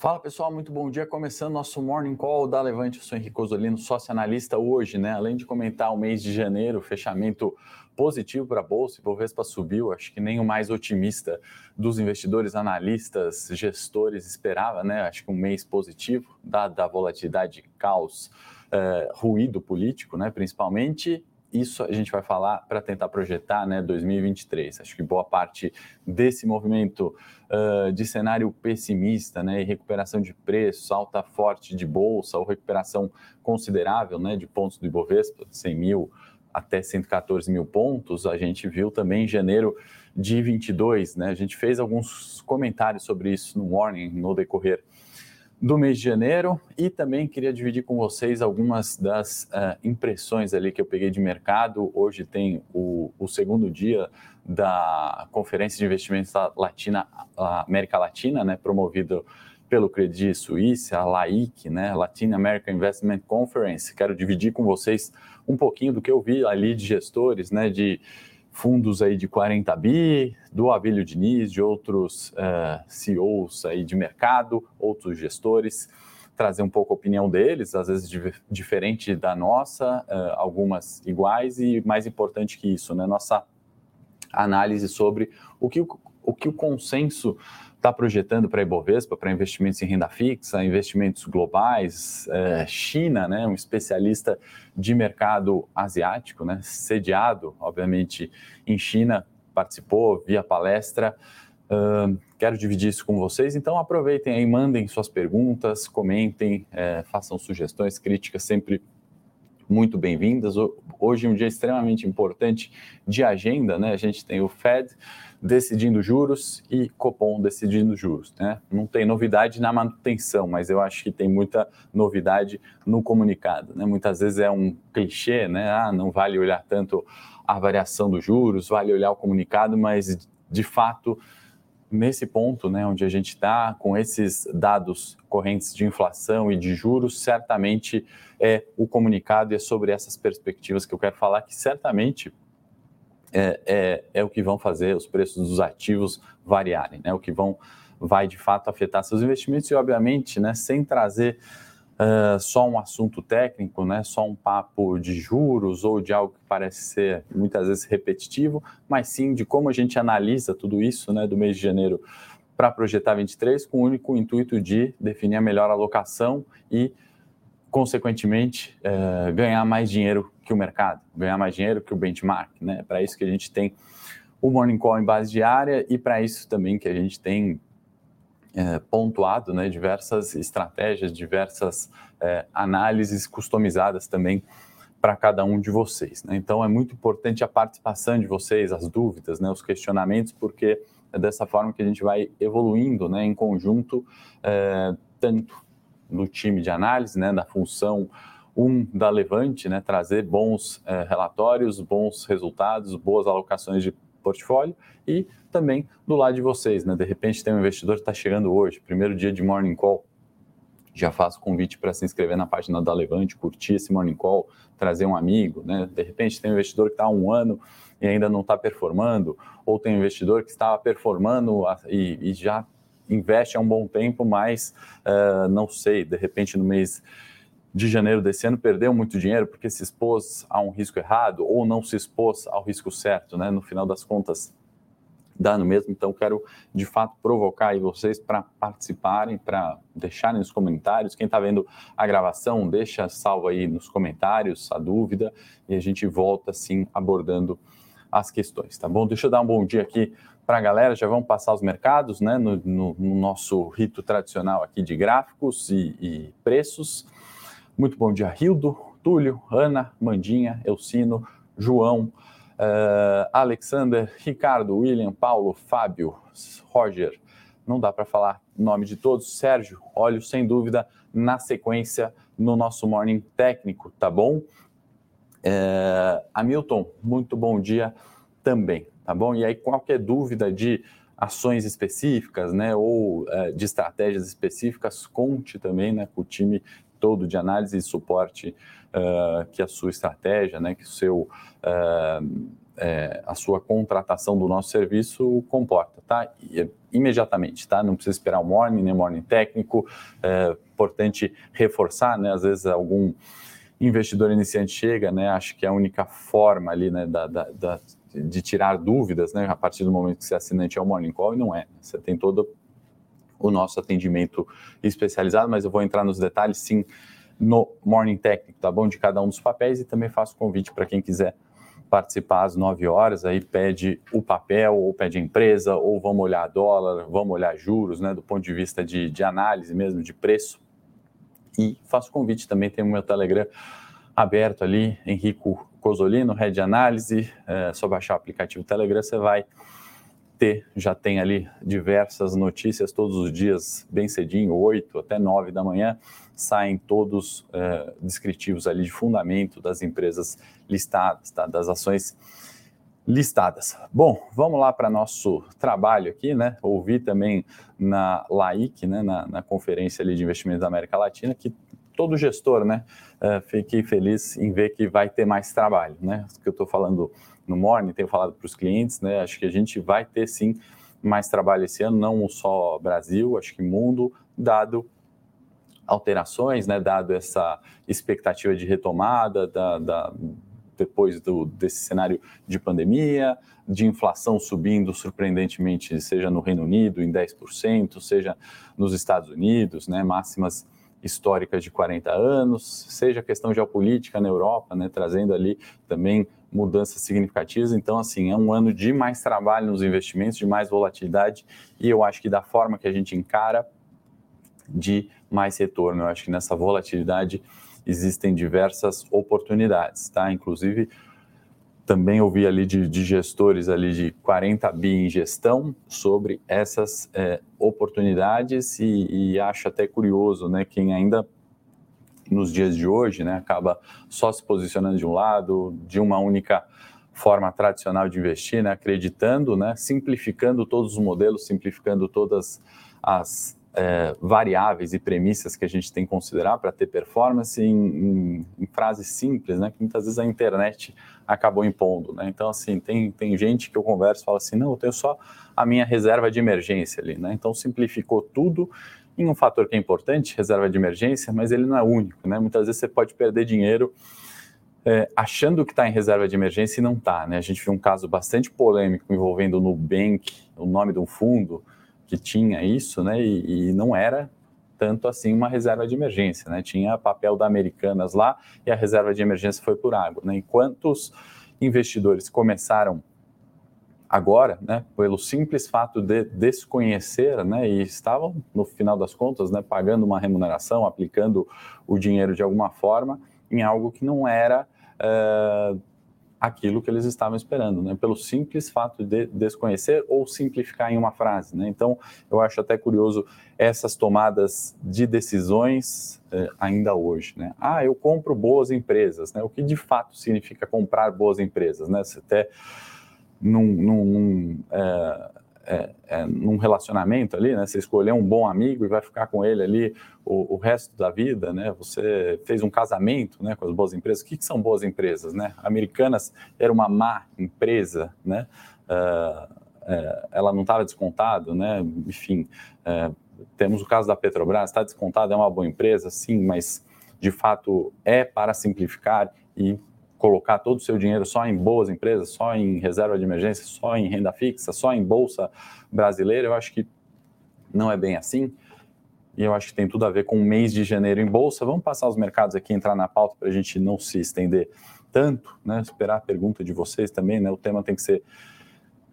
Fala pessoal, muito bom dia. Começando nosso Morning Call da Levante, eu sou Henrique Osolino, sócio analista hoje, né? Além de comentar o mês de janeiro, fechamento positivo para a Bolsa, Ibovespa subiu, acho que nem o mais otimista dos investidores, analistas, gestores esperava, né? Acho que um mês positivo, dada a volatilidade, caos, eh, ruído político, né? Principalmente, isso a gente vai falar para tentar projetar né, 2023. Acho que boa parte desse movimento uh, de cenário pessimista né, e recuperação de preços, alta forte de bolsa ou recuperação considerável né, de pontos do Ibovespa, 100 mil até 114 mil pontos, a gente viu também em janeiro de 22. Né, a gente fez alguns comentários sobre isso no Warning no decorrer do mês de janeiro e também queria dividir com vocês algumas das uh, impressões ali que eu peguei de mercado. Hoje tem o, o segundo dia da Conferência de Investimentos da Latina, América Latina, né, promovido pelo Credit Suisse, a LAIC, né, Latin American Investment Conference. Quero dividir com vocês um pouquinho do que eu vi ali de gestores, né, de fundos aí de 40 bi, do Abílio Diniz, de outros uh, eh, CEOs aí de mercado, outros gestores, trazer um pouco a opinião deles, às vezes diferente da nossa, uh, algumas iguais e mais importante que isso, né, nossa análise sobre o que o, o, que o consenso está projetando para a Ibovespa, para investimentos em renda fixa, investimentos globais, é, China, né, um especialista de mercado asiático, né, sediado, obviamente, em China, participou via palestra. Uh, quero dividir isso com vocês, então aproveitem aí, mandem suas perguntas, comentem, é, façam sugestões, críticas sempre muito bem-vindas. Hoje é um dia extremamente importante de agenda, né? A gente tem o Fed decidindo juros e Copom decidindo juros. Né? Não tem novidade na manutenção, mas eu acho que tem muita novidade no comunicado. Né? Muitas vezes é um clichê, né? Ah, não vale olhar tanto a variação dos juros, vale olhar o comunicado, mas de fato nesse ponto, né, onde a gente está com esses dados correntes de inflação e de juros, certamente é o comunicado e é sobre essas perspectivas que eu quero falar que certamente é, é, é, o que vão fazer os preços dos ativos variarem, né? O que vão vai de fato afetar seus investimentos e, obviamente, né, sem trazer uh, só um assunto técnico, né, só um papo de juros ou de algo que parece ser muitas vezes repetitivo, mas sim de como a gente analisa tudo isso, né, do mês de janeiro para projetar 23, com o único intuito de definir a melhor alocação e consequentemente, é, ganhar mais dinheiro que o mercado, ganhar mais dinheiro que o benchmark. Né? Para isso que a gente tem o Morning Call em base diária e para isso também que a gente tem é, pontuado né, diversas estratégias, diversas é, análises customizadas também para cada um de vocês. Né? Então é muito importante a participação de vocês, as dúvidas, né, os questionamentos, porque é dessa forma que a gente vai evoluindo né, em conjunto, é, tanto no time de análise, né, da função 1 um da Levante, né, trazer bons é, relatórios, bons resultados, boas alocações de portfólio e também do lado de vocês, né, de repente tem um investidor que está chegando hoje, primeiro dia de Morning Call, já faço convite para se inscrever na página da Levante, curtir esse Morning Call, trazer um amigo, né, de repente tem um investidor que está há um ano e ainda não está performando, ou tem um investidor que estava performando e, e já investe há um bom tempo, mas uh, não sei, de repente no mês de janeiro desse ano perdeu muito dinheiro porque se expôs a um risco errado ou não se expôs ao risco certo, né? No final das contas, dá no mesmo. Então, quero de fato provocar aí vocês para participarem, para deixarem nos comentários. Quem está vendo a gravação, deixa salvo aí nos comentários a dúvida e a gente volta assim abordando as questões, tá bom? Deixa eu dar um bom dia aqui para a galera, já vamos passar os mercados, né, no, no, no nosso rito tradicional aqui de gráficos e, e preços. Muito bom dia, Rildo, Túlio, Ana, Mandinha, Elcino, João, uh, Alexander, Ricardo, William, Paulo, Fábio, Roger. Não dá para falar nome de todos. Sérgio, olho sem dúvida na sequência no nosso morning técnico, tá bom? Uh, Hamilton, muito bom dia também tá bom? E aí, qualquer dúvida de ações específicas, né, ou é, de estratégias específicas, conte também, né, com o time todo de análise e suporte uh, que a sua estratégia, né, que seu uh, é, a sua contratação do nosso serviço comporta, tá? É imediatamente, tá? Não precisa esperar o morning, nem morning técnico. É importante reforçar, né? Às vezes algum investidor iniciante chega, né? Acho que é a única forma ali, né? Da, da, da, de tirar dúvidas, né? A partir do momento que você é assinante ao morning call, e não é. Né? Você tem todo o nosso atendimento especializado, mas eu vou entrar nos detalhes, sim, no Morning Técnico, tá bom? De cada um dos papéis e também faço convite para quem quiser participar às 9 horas, aí pede o papel, ou pede a empresa, ou vamos olhar dólar, vamos olhar juros, né, do ponto de vista de, de análise mesmo, de preço. E faço convite também, tem o meu Telegram aberto ali, Henrico Cosolino, Red Análise, é só baixar o aplicativo Telegram, você vai ter, já tem ali diversas notícias todos os dias, bem cedinho, 8 até 9 da manhã, saem todos é, descritivos ali de fundamento das empresas listadas, tá? das ações listadas. Bom, vamos lá para nosso trabalho aqui, né? Ouvi também na LAIC, né, na, na conferência ali de investimentos da América Latina, que todo gestor, né, uh, fiquei feliz em ver que vai ter mais trabalho, né? O que eu estou falando no Morning, tenho falado para os clientes, né? Acho que a gente vai ter sim mais trabalho esse ano, não só Brasil, acho que mundo, dado alterações, né, dado essa expectativa de retomada da, da, depois do, desse cenário de pandemia, de inflação subindo surpreendentemente, seja no Reino Unido em 10%, seja nos Estados Unidos, né, máximas históricas de 40 anos, seja a questão geopolítica na Europa, né, trazendo ali também mudanças significativas. Então, assim, é um ano de mais trabalho nos investimentos, de mais volatilidade, e eu acho que da forma que a gente encara, de mais retorno. Eu acho que nessa volatilidade existem diversas oportunidades, tá? Inclusive, também ouvi ali de, de, gestores ali de 40 bi em gestão sobre essas é, oportunidades e, e, acho até curioso, né, quem ainda nos dias de hoje, né, acaba só se posicionando de um lado, de uma única forma tradicional de investir, né, acreditando, né, simplificando todos os modelos, simplificando todas as é, variáveis e premissas que a gente tem que considerar para ter performance em, em, em, frases simples, né? Que muitas vezes a internet acabou impondo, né? Então, assim, tem, tem gente que eu converso e fala assim, não, eu tenho só a minha reserva de emergência ali, né? Então, simplificou tudo em um fator que é importante, reserva de emergência, mas ele não é único, né? Muitas vezes você pode perder dinheiro é, achando que está em reserva de emergência e não está, né? A gente viu um caso bastante polêmico envolvendo o Nubank, o nome de um fundo, que tinha isso, né? E, e, não era tanto assim uma reserva de emergência, né? Tinha papel da Americanas lá e a reserva de emergência foi por água, né? Enquanto os investidores começaram agora, né, pelo simples fato de desconhecer, né, e estavam no final das contas, né, pagando uma remuneração, aplicando o dinheiro de alguma forma em algo que não era uh, aquilo que eles estavam esperando, né? Pelo simples fato de desconhecer ou simplificar em uma frase, né? Então, eu acho até curioso essas tomadas de decisões eh, ainda hoje, né? Ah, eu compro boas empresas, né? O que de fato significa comprar boas empresas, né? Você até num, num, num é, é, é, num relacionamento ali, né? Você escolher um bom amigo e vai ficar com ele ali o, o, resto da vida, né? Você fez um casamento, né? Com as boas empresas. O que, que são boas empresas, né? Americanas era uma má empresa, né? Uh, ela não estava descontado, né? Enfim, uh, temos o caso da Petrobras, está descontado, é uma boa empresa, sim, mas de fato é para simplificar e colocar todo o seu dinheiro só em boas empresas, só em reserva de emergência, só em renda fixa, só em bolsa brasileira, eu acho que não é bem assim. E eu acho que tem tudo a ver com o mês de janeiro em bolsa. Vamos passar os mercados aqui, entrar na pauta para a gente não se estender tanto, né? Esperar a pergunta de vocês também, né? O tema tem que ser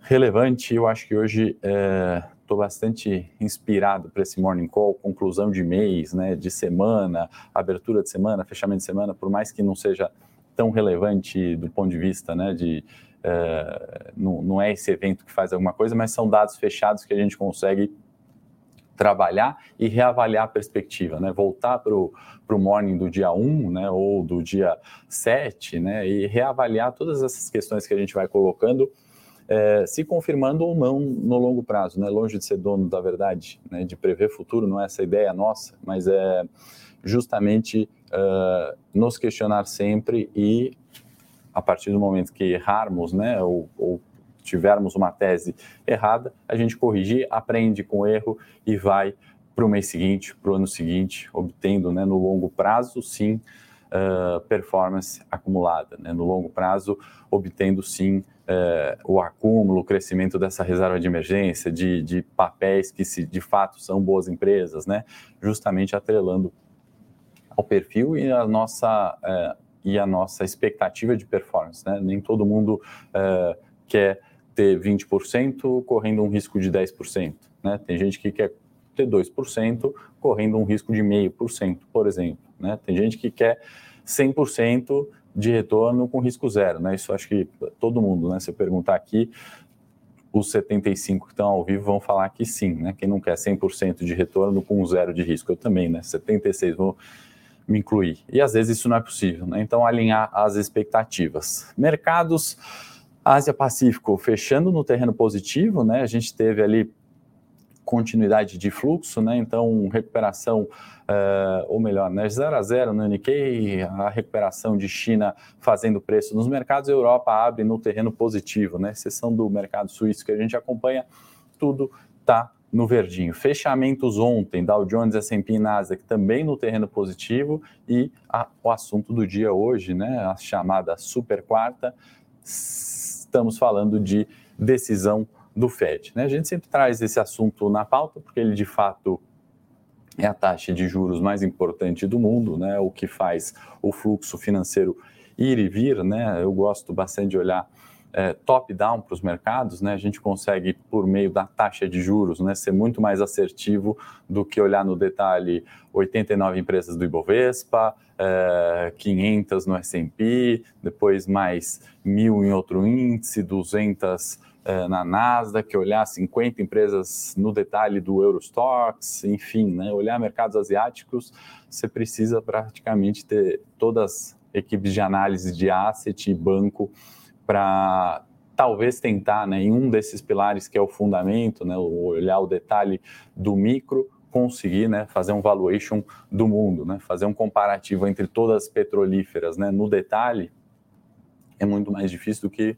relevante. Eu acho que hoje estou é, bastante inspirado para esse morning call, conclusão de mês, né? De semana, abertura de semana, fechamento de semana, por mais que não seja tão relevante do ponto de vista né, de. Uh, não, não é esse evento que faz alguma coisa, mas são dados fechados que a gente consegue trabalhar e reavaliar a perspectiva, né? Voltar para o morning do dia 1, né? Ou do dia 7, né? E reavaliar todas essas questões que a gente vai colocando, é, se confirmando ou não no longo prazo, né? Longe de ser dono da verdade, né? De prever futuro, não é essa ideia nossa, mas é justamente uh, nos questionar sempre e a partir do momento que errarmos, né, ou, ou tivermos uma tese errada, a gente corrigir, aprende com o erro e vai para o mês seguinte, para o ano seguinte, obtendo né, no longo prazo, sim, uh, performance acumulada. Né? No longo prazo, obtendo sim uh, o acúmulo, o crescimento dessa reserva de emergência, de, de papéis que se, de fato são boas empresas, né? justamente atrelando ao perfil e a nossa, uh, e a nossa expectativa de performance. Né? Nem todo mundo quer ter 20% correndo um risco de 10%. Né? Tem gente que quer ter 2% correndo um risco de 0,5%, por exemplo. Né? Tem gente que quer 100% de retorno com risco zero. Né? Isso acho que todo mundo, né? se eu perguntar aqui, os 75 que estão ao vivo vão falar que sim. Né? Quem não quer 100% de retorno com zero de risco? Eu também, né? 76 vou me incluir. E às vezes isso não é possível. Né? Então, alinhar as expectativas. Mercados Ásia-Pacífico fechando no terreno positivo, né? A gente teve ali continuidade de fluxo, né? Então, recuperação, uh, ou melhor, né? 0 a 0 no Nikkei, a recuperação de China fazendo preço nos mercados, Europa abre no terreno positivo, né? Exceção do mercado suíço que a gente acompanha, tudo está no verdinho. Fechamentos ontem, Dow Jones, S&P e Nasdaq também no terreno positivo e a, o assunto do dia hoje, né? A chamada super quarta, estamos falando de decisão do Fed. Né? A gente sempre traz esse assunto na pauta, porque ele de fato é a taxa de juros mais importante do mundo, né? o que faz o fluxo financeiro ir e vir. Né? Eu gosto bastante de olhar é, top-down para os mercados, né? a gente consegue, por meio da taxa de juros, né, ser muito mais assertivo do que olhar no detalhe 89 empresas do Ibovespa, é, 500 no S&P, depois mais mil em outro índice, 200 é, na Nasdaq, olhar 50 empresas no detalhe do Eurostox, enfim, né, olhar mercados asiáticos, você precisa praticamente ter todas as equipes de análise de asset e banco para talvez tentar, né, em um desses pilares que é o fundamento, né, olhar o detalhe do micro, conseguir né, fazer um valuation do mundo, né, fazer um comparativo entre todas as petrolíferas né, no detalhe, é muito mais difícil do que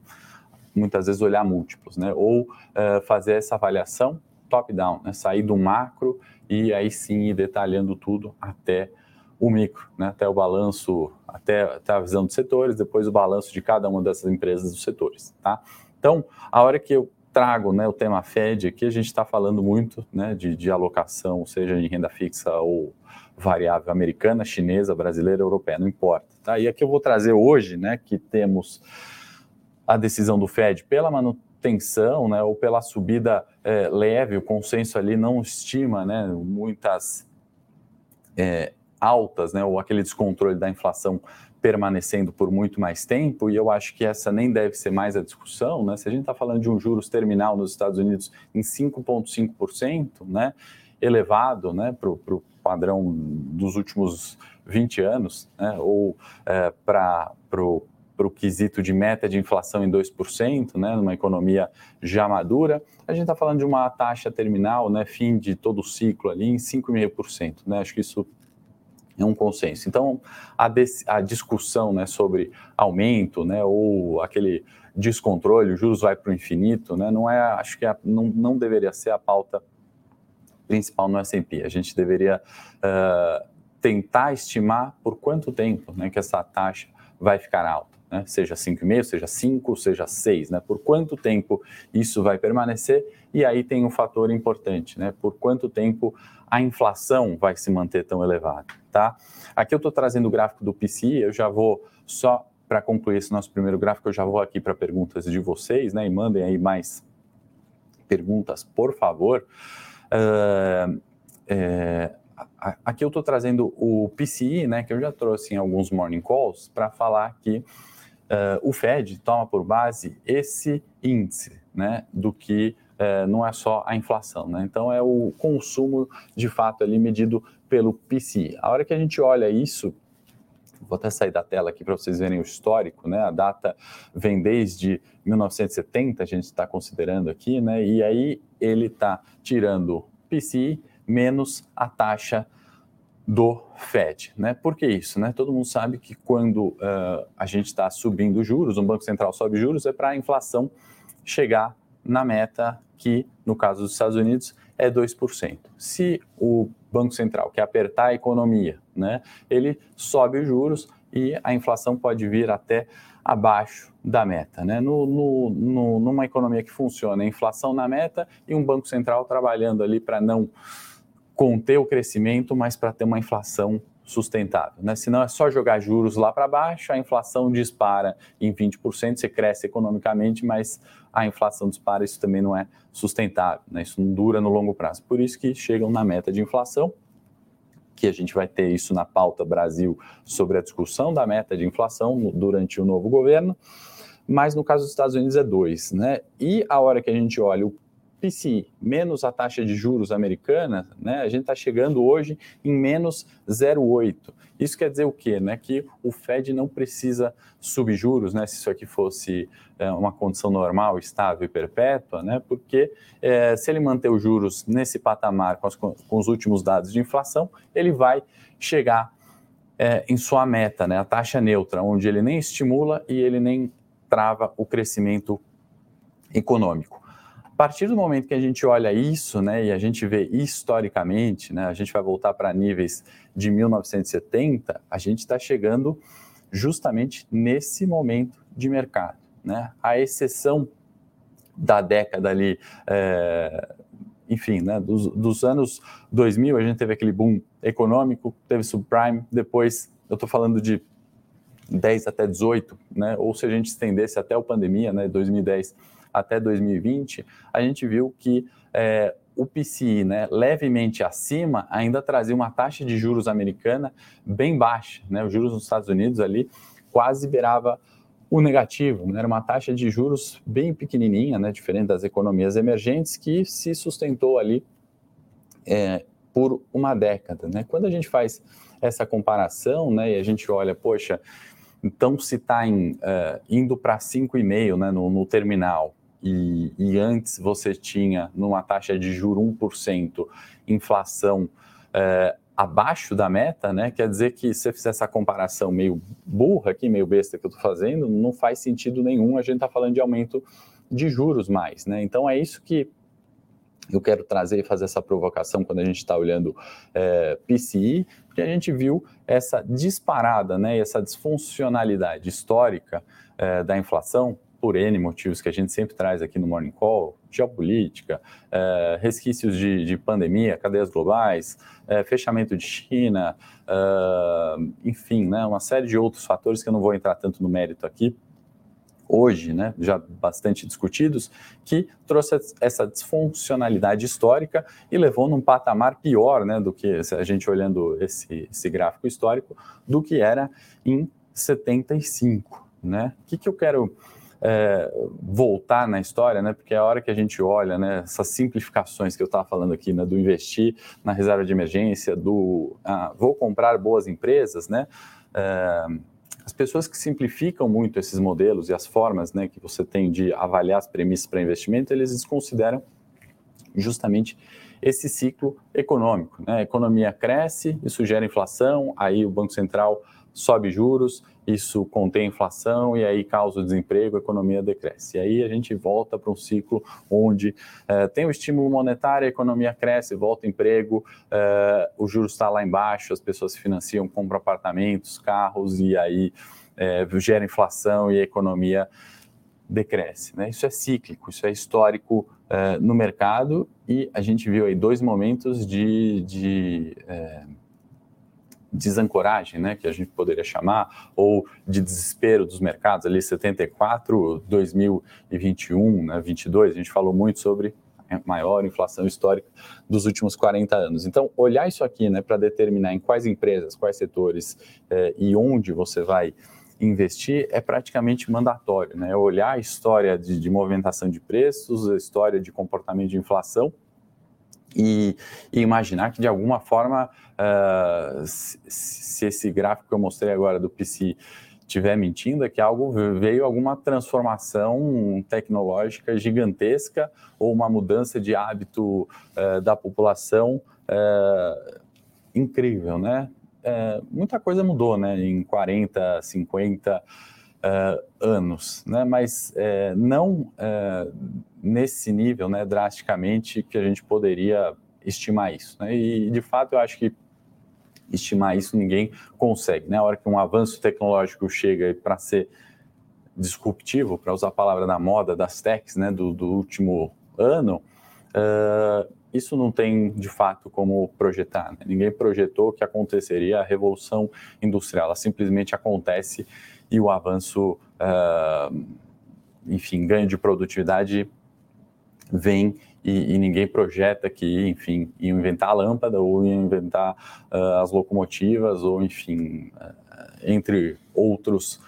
muitas vezes olhar múltiplos, né? Ou uh, fazer essa avaliação top-down, né? Sair do macro e aí sim ir detalhando tudo até o micro, né? Até o balanço, até, até a visão dos setores, depois o balanço de cada uma dessas empresas dos setores, tá? Então, a hora que eu trago né, o tema Fed aqui, a gente está falando muito né, de, de alocação, seja em renda fixa ou variável americana, chinesa, brasileira, europeia, não importa. Tá? E aqui eu vou trazer hoje, né, que temos a decisão do Fed pela manutenção, né, ou pela subida é, leve, o consenso ali não estima, né, muitas é, altas, né, ou aquele descontrole da inflação permanecendo por muito mais tempo, e eu acho que essa nem deve ser mais a discussão, né? Se a gente está falando de um juros terminal nos Estados Unidos em 5,5%, né? Elevado, né, para o padrão dos últimos 20 anos, né? Ou é, para o quesito de meta de inflação em 2%, né, numa economia já madura, a gente está falando de uma taxa terminal, né, fim de todo o ciclo ali, em 5,5%. Né, acho que isso é um consenso. Então, a, a discussão né, sobre aumento né, ou aquele descontrole, o juros vai para o infinito, né, não é, acho que é, não, não deveria ser a pauta principal no S&P. A gente deveria uh, tentar estimar por quanto tempo né, que essa taxa vai ficar alta né? seja 5,5, seja 5, seja 6, né? por quanto tempo isso vai permanecer, e aí tem um fator importante, né? por quanto tempo a inflação vai se manter tão elevada. Tá? Aqui eu estou trazendo o gráfico do PCI, eu já vou só para concluir esse nosso primeiro gráfico, eu já vou aqui para perguntas de vocês, né? E mandem aí mais perguntas, por favor. Uh, é, aqui eu estou trazendo o PCI, né? Que eu já trouxe em alguns morning calls para falar que uh, o Fed toma por base esse índice, né, do que uh, não é só a inflação, né? Então é o consumo de fato ali medido pelo PCI. A hora que a gente olha isso, vou até sair da tela aqui para vocês verem o histórico, né? A data vem desde 1970, a gente está considerando aqui, né? E aí ele está tirando PCI menos a taxa do Fed. Né? Por que isso? Né? Todo mundo sabe que quando uh, a gente está subindo juros, um Banco Central sobe juros, é para a inflação chegar na meta que, no caso dos Estados Unidos, é 2%. Se o Banco Central quer apertar a economia, né, ele sobe os juros e a inflação pode vir até abaixo da meta. Né? No, no, no, numa economia que funciona, inflação na meta e um Banco Central trabalhando ali para não conter o crescimento, mas para ter uma inflação sustentável. Né? Senão é só jogar juros lá para baixo, a inflação dispara em 20%, você cresce economicamente, mas a inflação dispara, isso também não é sustentável, né? isso não dura no longo prazo. Por isso que chegam na meta de inflação, que a gente vai ter isso na pauta Brasil sobre a discussão da meta de inflação durante o novo governo, mas no caso dos Estados Unidos é 2, né? E a hora que a gente olha o PCI menos a taxa de juros americana, né, a gente está chegando hoje em menos 0,8. Isso quer dizer o quê? Né? Que o Fed não precisa subir juros, né, se isso aqui fosse é, uma condição normal, estável e perpétua, né, porque é, se ele manter os juros nesse patamar com, as, com, os últimos dados de inflação, ele vai chegar é, em sua meta, né, a taxa neutra, onde ele nem estimula e ele nem trava o crescimento econômico partir do momento que a gente olha isso, né, e a gente vê historicamente, né, a gente vai voltar para níveis de 1970, a gente está chegando justamente nesse momento de mercado, né? A exceção da década ali, é, enfim, né, dos, dos, anos 2000, a gente teve aquele boom econômico, teve subprime, depois, eu estou falando de 10 até 18, né, ou se a gente estendesse até a pandemia, né, 2010 até 2020, a gente viu que é, o PCI, né, levemente acima, ainda trazia uma taxa de juros americana bem baixa. Né? Os juros nos Estados Unidos ali quase beirava o negativo, né? era uma taxa de juros bem pequenininha, né? diferente das economias emergentes, que se sustentou ali é, por uma década. Né? Quando a gente faz essa comparação né, e a gente olha, poxa, então se está uh, indo para 5,5 né, no, no terminal, e, e, antes você tinha, numa taxa de juro 1%, inflação é, abaixo da meta, né? Quer dizer que se você fizer essa comparação meio burra aqui, meio besta que eu estou fazendo, não faz sentido nenhum a gente está falando de aumento de juros mais, né? Então é isso que eu quero trazer e fazer essa provocação quando a gente está olhando é, PCI, porque a gente viu essa disparada, né, essa disfuncionalidade histórica é, da inflação, por N motivos que a gente sempre traz aqui no Morning Call, geopolítica, é, resquícios de, de, pandemia, cadeias globais, é, fechamento de China, é, enfim, né, uma série de outros fatores que eu não vou entrar tanto no mérito aqui, hoje, né, já bastante discutidos, que trouxe essa disfuncionalidade histórica e levou num patamar pior, né, do que a gente olhando esse, esse gráfico histórico, do que era em 75, né? O que, que eu quero é, voltar na história, né? Porque é a hora que a gente olha, né? Essas simplificações que eu estava falando aqui, né? Do investir na reserva de emergência, do ah, vou comprar boas empresas, né? É, as pessoas que simplificam muito esses modelos e as formas, né? Que você tem de avaliar as premissas para investimento, eles desconsideram justamente esse ciclo econômico. Né? A economia cresce, isso gera inflação, aí o Banco Central sobe juros, isso contém inflação e aí causa desemprego, a economia decresce. E aí a gente volta para um ciclo onde eh, tem o estímulo monetário, a economia cresce, volta emprego, eh, o juros está lá embaixo, as pessoas se financiam, compram apartamentos, carros e aí eh, gera inflação e a economia decresce. Né? Isso é cíclico, isso é histórico no mercado e a gente viu aí dois momentos de, de desancoragem, né, que a gente poderia chamar, ou de desespero dos mercados, ali 74, 2021, né, 22, a gente falou muito sobre maior inflação histórica dos últimos 40 anos. Então, olhar isso aqui né, para determinar em quais empresas, quais setores eh, e onde você vai investir é praticamente mandatório. Né? Olhar a história de, de movimentação de preços, a história de comportamento de inflação e, e, imaginar que de alguma forma, uh, se, se, esse gráfico que eu mostrei agora do PC estiver mentindo, é que algo veio alguma transformação tecnológica gigantesca ou uma mudança de hábito uh, da população uh, incrível, né? Muita coisa mudou, né? Em 40, 50 uh, anos, né? Mas não nesse nível, né? Drasticamente que a gente poderia estimar isso, né? E de fato eu acho que estimar isso ninguém consegue, né? A hora que um avanço tecnológico chega para ser disruptivo, para usar a palavra da moda das techs, né? Do, do último ano, uh, isso não tem de fato como projetar. Né? Ninguém projetou que aconteceria a revolução industrial, ela simplesmente acontece e o avanço, uh, enfim, ganho de produtividade vem e, e, ninguém projeta que, enfim, iam inventar a lâmpada ou iam inventar uh, as locomotivas ou, enfim, uh, entre outros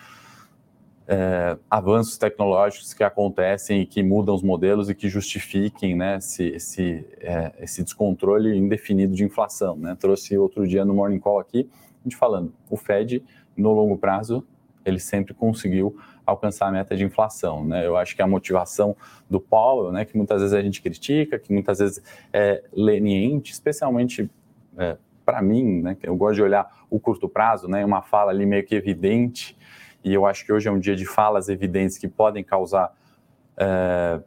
é, avanços tecnológicos que acontecem e que mudam os modelos e que justifiquem né, esse, esse, é, esse descontrole indefinido de inflação. Né? Trouxe outro dia no Morning Call aqui, a gente falando, o Fed, no longo prazo, ele sempre conseguiu alcançar a meta de inflação. Né? Eu acho que a motivação do Powell, né, que muitas vezes a gente critica, que muitas vezes é leniente, especialmente é, para mim, né, eu gosto de olhar o curto prazo, né, uma fala ali meio que evidente, e eu acho que hoje é um dia de falas evidentes que podem causar é,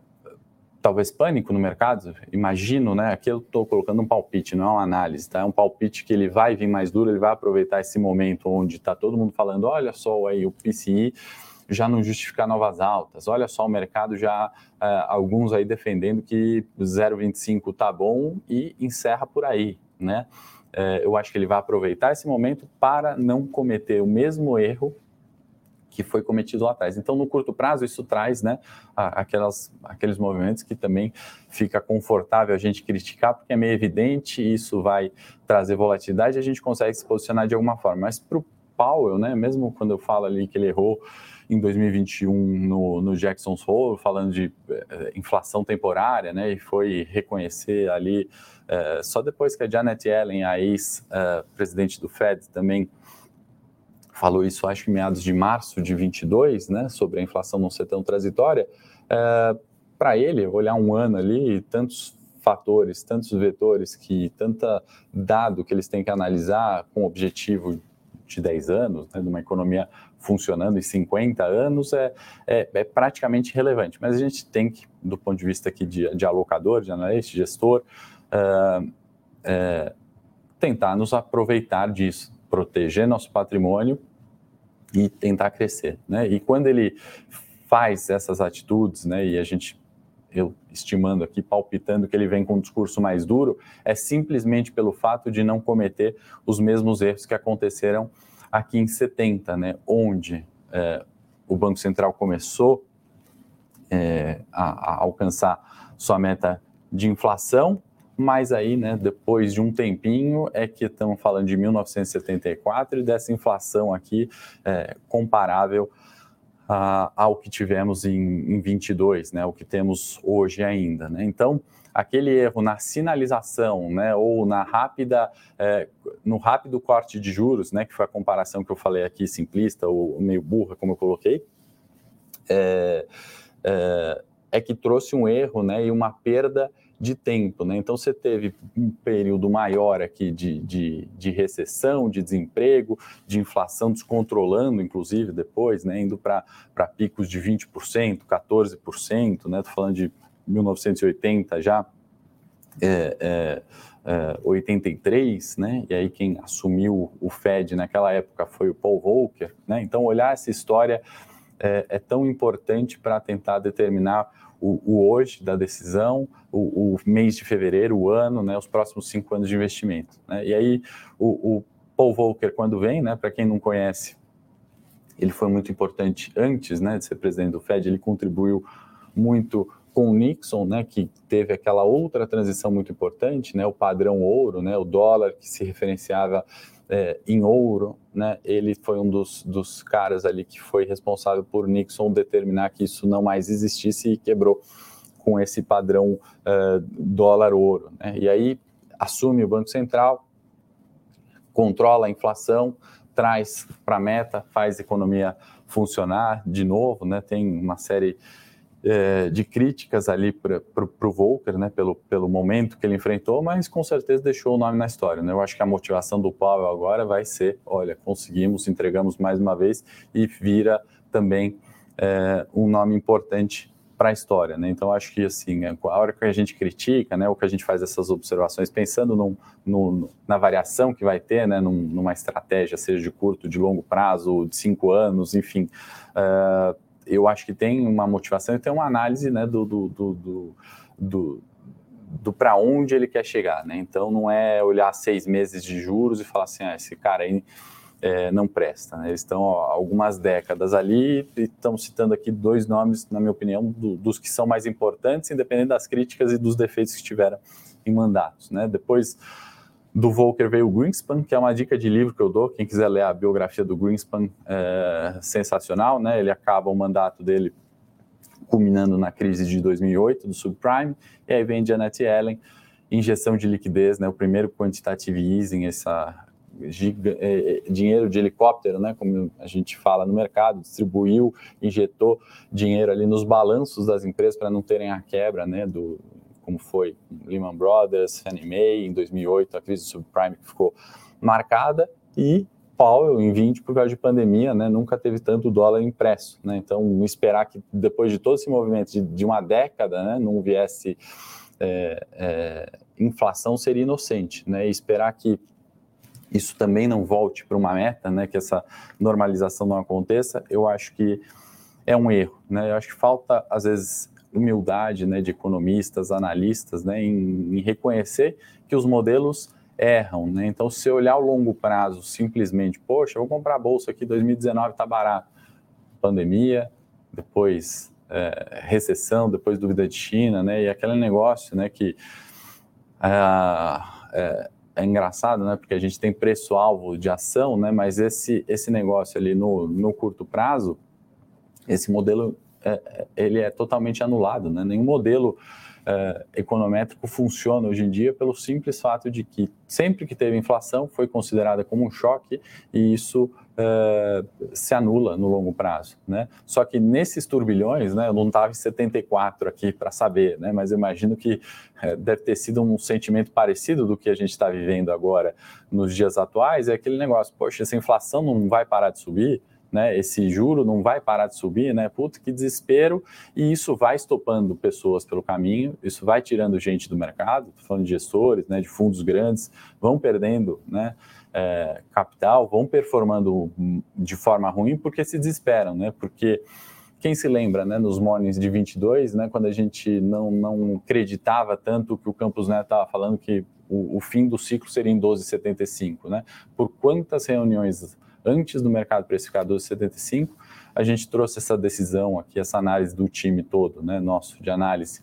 talvez pânico no mercado. Imagino, né? Aqui eu estou colocando um palpite, não é uma análise, tá? É um palpite que ele vai vir mais duro, ele vai aproveitar esse momento onde está todo mundo falando, olha só aí o PCI já não justifica novas altas. Olha só o mercado já uh, alguns aí defendendo que 0,25 tá bom e encerra por aí, né? Uh, eu acho que ele vai aproveitar esse momento para não cometer o mesmo erro que foi cometido lá atrás. Então, no curto prazo, isso traz né, aquelas, aqueles movimentos que também fica confortável a gente criticar, porque é meio evidente, isso vai trazer volatilidade a gente consegue se posicionar de alguma forma. Mas para o Powell, né, mesmo quando eu falo ali que ele errou em 2021 no, no Jackson's Hole, falando de eh, inflação temporária, né, e foi reconhecer ali, eh, só depois que a Janet Yellen, a ex-presidente do Fed, também falou isso, acho que meados de março de 22, né, sobre a inflação não ser tão transitória, para ele, olhar um ano ali, tantos fatores, tantos vetores, que tanta dado que eles têm que analisar com objetivo de 10 anos, né, de uma economia funcionando em 50 anos, é, é, é, praticamente relevante. Mas a gente tem que, do ponto de vista aqui de, de alocador, de analista, gestor, é, é, tentar nos aproveitar disso, proteger nosso patrimônio e tentar crescer, né? E quando ele faz essas atitudes, né, e a gente eu estimando aqui, palpitando que ele vem com um discurso mais duro, é simplesmente pelo fato de não cometer os mesmos erros que aconteceram aqui em 70, né, onde é, o Banco Central começou é, a, a, alcançar sua meta de inflação mas aí, né, depois de um tempinho, é que estamos falando de 1974 e dessa inflação aqui é, comparável a, ao que tivemos em, em 22, né, o que temos hoje ainda. Né? Então, aquele erro na sinalização, né, ou na rápida, é, no rápido corte de juros, né, que foi a comparação que eu falei aqui, simplista ou meio burra, como eu coloquei, é, é, é que trouxe um erro né, e uma perda de tempo. Né? Então, você teve um período maior aqui de, de, de, recessão, de desemprego, de inflação descontrolando, inclusive, depois, né? indo para picos de 20%, 14%, estou né? falando de 1980 já, é, é, é, 83, né? E aí quem assumiu o Fed naquela época foi o Paul Volcker, né? Então olhar essa história é, é tão importante para tentar determinar o, o hoje da decisão, o, o, mês de fevereiro, o ano, né, os próximos cinco anos de investimento. Né? E aí o, o Paul Volcker, quando vem, né, para quem não conhece, ele foi muito importante antes né, de ser presidente do Fed, ele contribuiu muito com Nixon, né, que teve aquela outra transição muito importante, né, o padrão ouro, né, o dólar que se referenciava é, em ouro, né, ele foi um dos, dos caras ali que foi responsável por Nixon determinar que isso não mais existisse e quebrou com esse padrão uh, dólar-ouro. Né? E aí assume o Banco Central, controla a inflação, traz para a meta, faz a economia funcionar de novo, né? tem uma série é, de críticas ali para o Volker, né, pelo, pelo momento que ele enfrentou, mas com certeza deixou o nome na história. Né? Eu acho que a motivação do Powell agora vai ser, olha, conseguimos, entregamos mais uma vez e vira também é, um nome importante para a história, né? Então acho que assim, a hora que a gente critica, né, ou que a gente faz essas observações pensando num, no, na variação que vai ter, né, num, numa estratégia, seja de curto, de longo prazo, de cinco anos, enfim, uh, eu acho que tem uma motivação e tem uma análise, né, do, do, do, do, do para onde ele quer chegar, né? Então não é olhar seis meses de juros e falar assim, ah, esse cara aí é, não presta. Né? Eles estão há algumas décadas ali e estão citando aqui dois nomes, na minha opinião, do, dos que são mais importantes, independente das críticas e dos defeitos que tiveram em mandatos. Né? Depois do Volker veio o Greenspan, que é uma dica de livro que eu dou. Quem quiser ler a biografia do Greenspan, é sensacional. Né? Ele acaba o mandato dele culminando na crise de 2008 do subprime, e aí vem Janet Yellen, injeção de liquidez, né, o primeiro quantitative easing, essa giga, é, é, dinheiro de helicóptero, né, como a gente fala no mercado, distribuiu, injetou dinheiro ali nos balanços das empresas para não terem a quebra, né, do como foi Lehman Brothers, Fannie Mae em 2008, a crise subprime que ficou marcada e Powell em 20 por causa de pandemia, né, nunca teve tanto dólar impresso, né, então esperar que depois de todo esse movimento de, de uma década, né, não viesse é, é, inflação seria inocente, né, e esperar que isso também não volte para uma meta, né, que essa normalização não aconteça, eu acho que é um erro, né? Eu acho que falta às vezes humildade, né, de economistas, analistas, né, em, em reconhecer que os modelos erram, né? Então, se olhar o longo prazo, simplesmente, poxa, vou comprar a bolsa aqui, 2019 está barato, pandemia, depois é, recessão, depois dúvida de China, né? E aquele negócio, né, que ah, é, é engraçado, né? Porque a gente tem preço-alvo de ação, né? Mas esse, esse negócio ali no, no curto prazo, esse modelo, é, é ele é totalmente anulado, né? Nenhum modelo é, econométrico funciona hoje em dia pelo simples fato de que sempre que teve inflação foi considerada como um choque e isso é, se anula no longo prazo, né? Só que nesses turbilhões, né, eu não estava em 74 aqui para saber, né, mas eu imagino que é, deve ter sido um sentimento parecido do que a gente está vivendo agora nos dias atuais, é aquele negócio, poxa, essa inflação não vai parar de subir, né, esse juro não vai parar de subir, né? Puta, que desespero. E isso vai estopando pessoas pelo caminho, isso vai tirando gente do mercado, tô falando de gestores, né, de fundos grandes, vão perdendo, né? É, capital, vão performando de forma ruim porque se desesperam, né? Porque quem se lembra, né, nos mornings de 22, né, quando a gente não, não acreditava tanto que o Campos Neto estava falando que o, o, fim do ciclo seria em 12,75, né? Por quantas reuniões antes do mercado precificar 12,75, a gente trouxe essa decisão aqui, essa análise do time todo, né, nosso, de análise.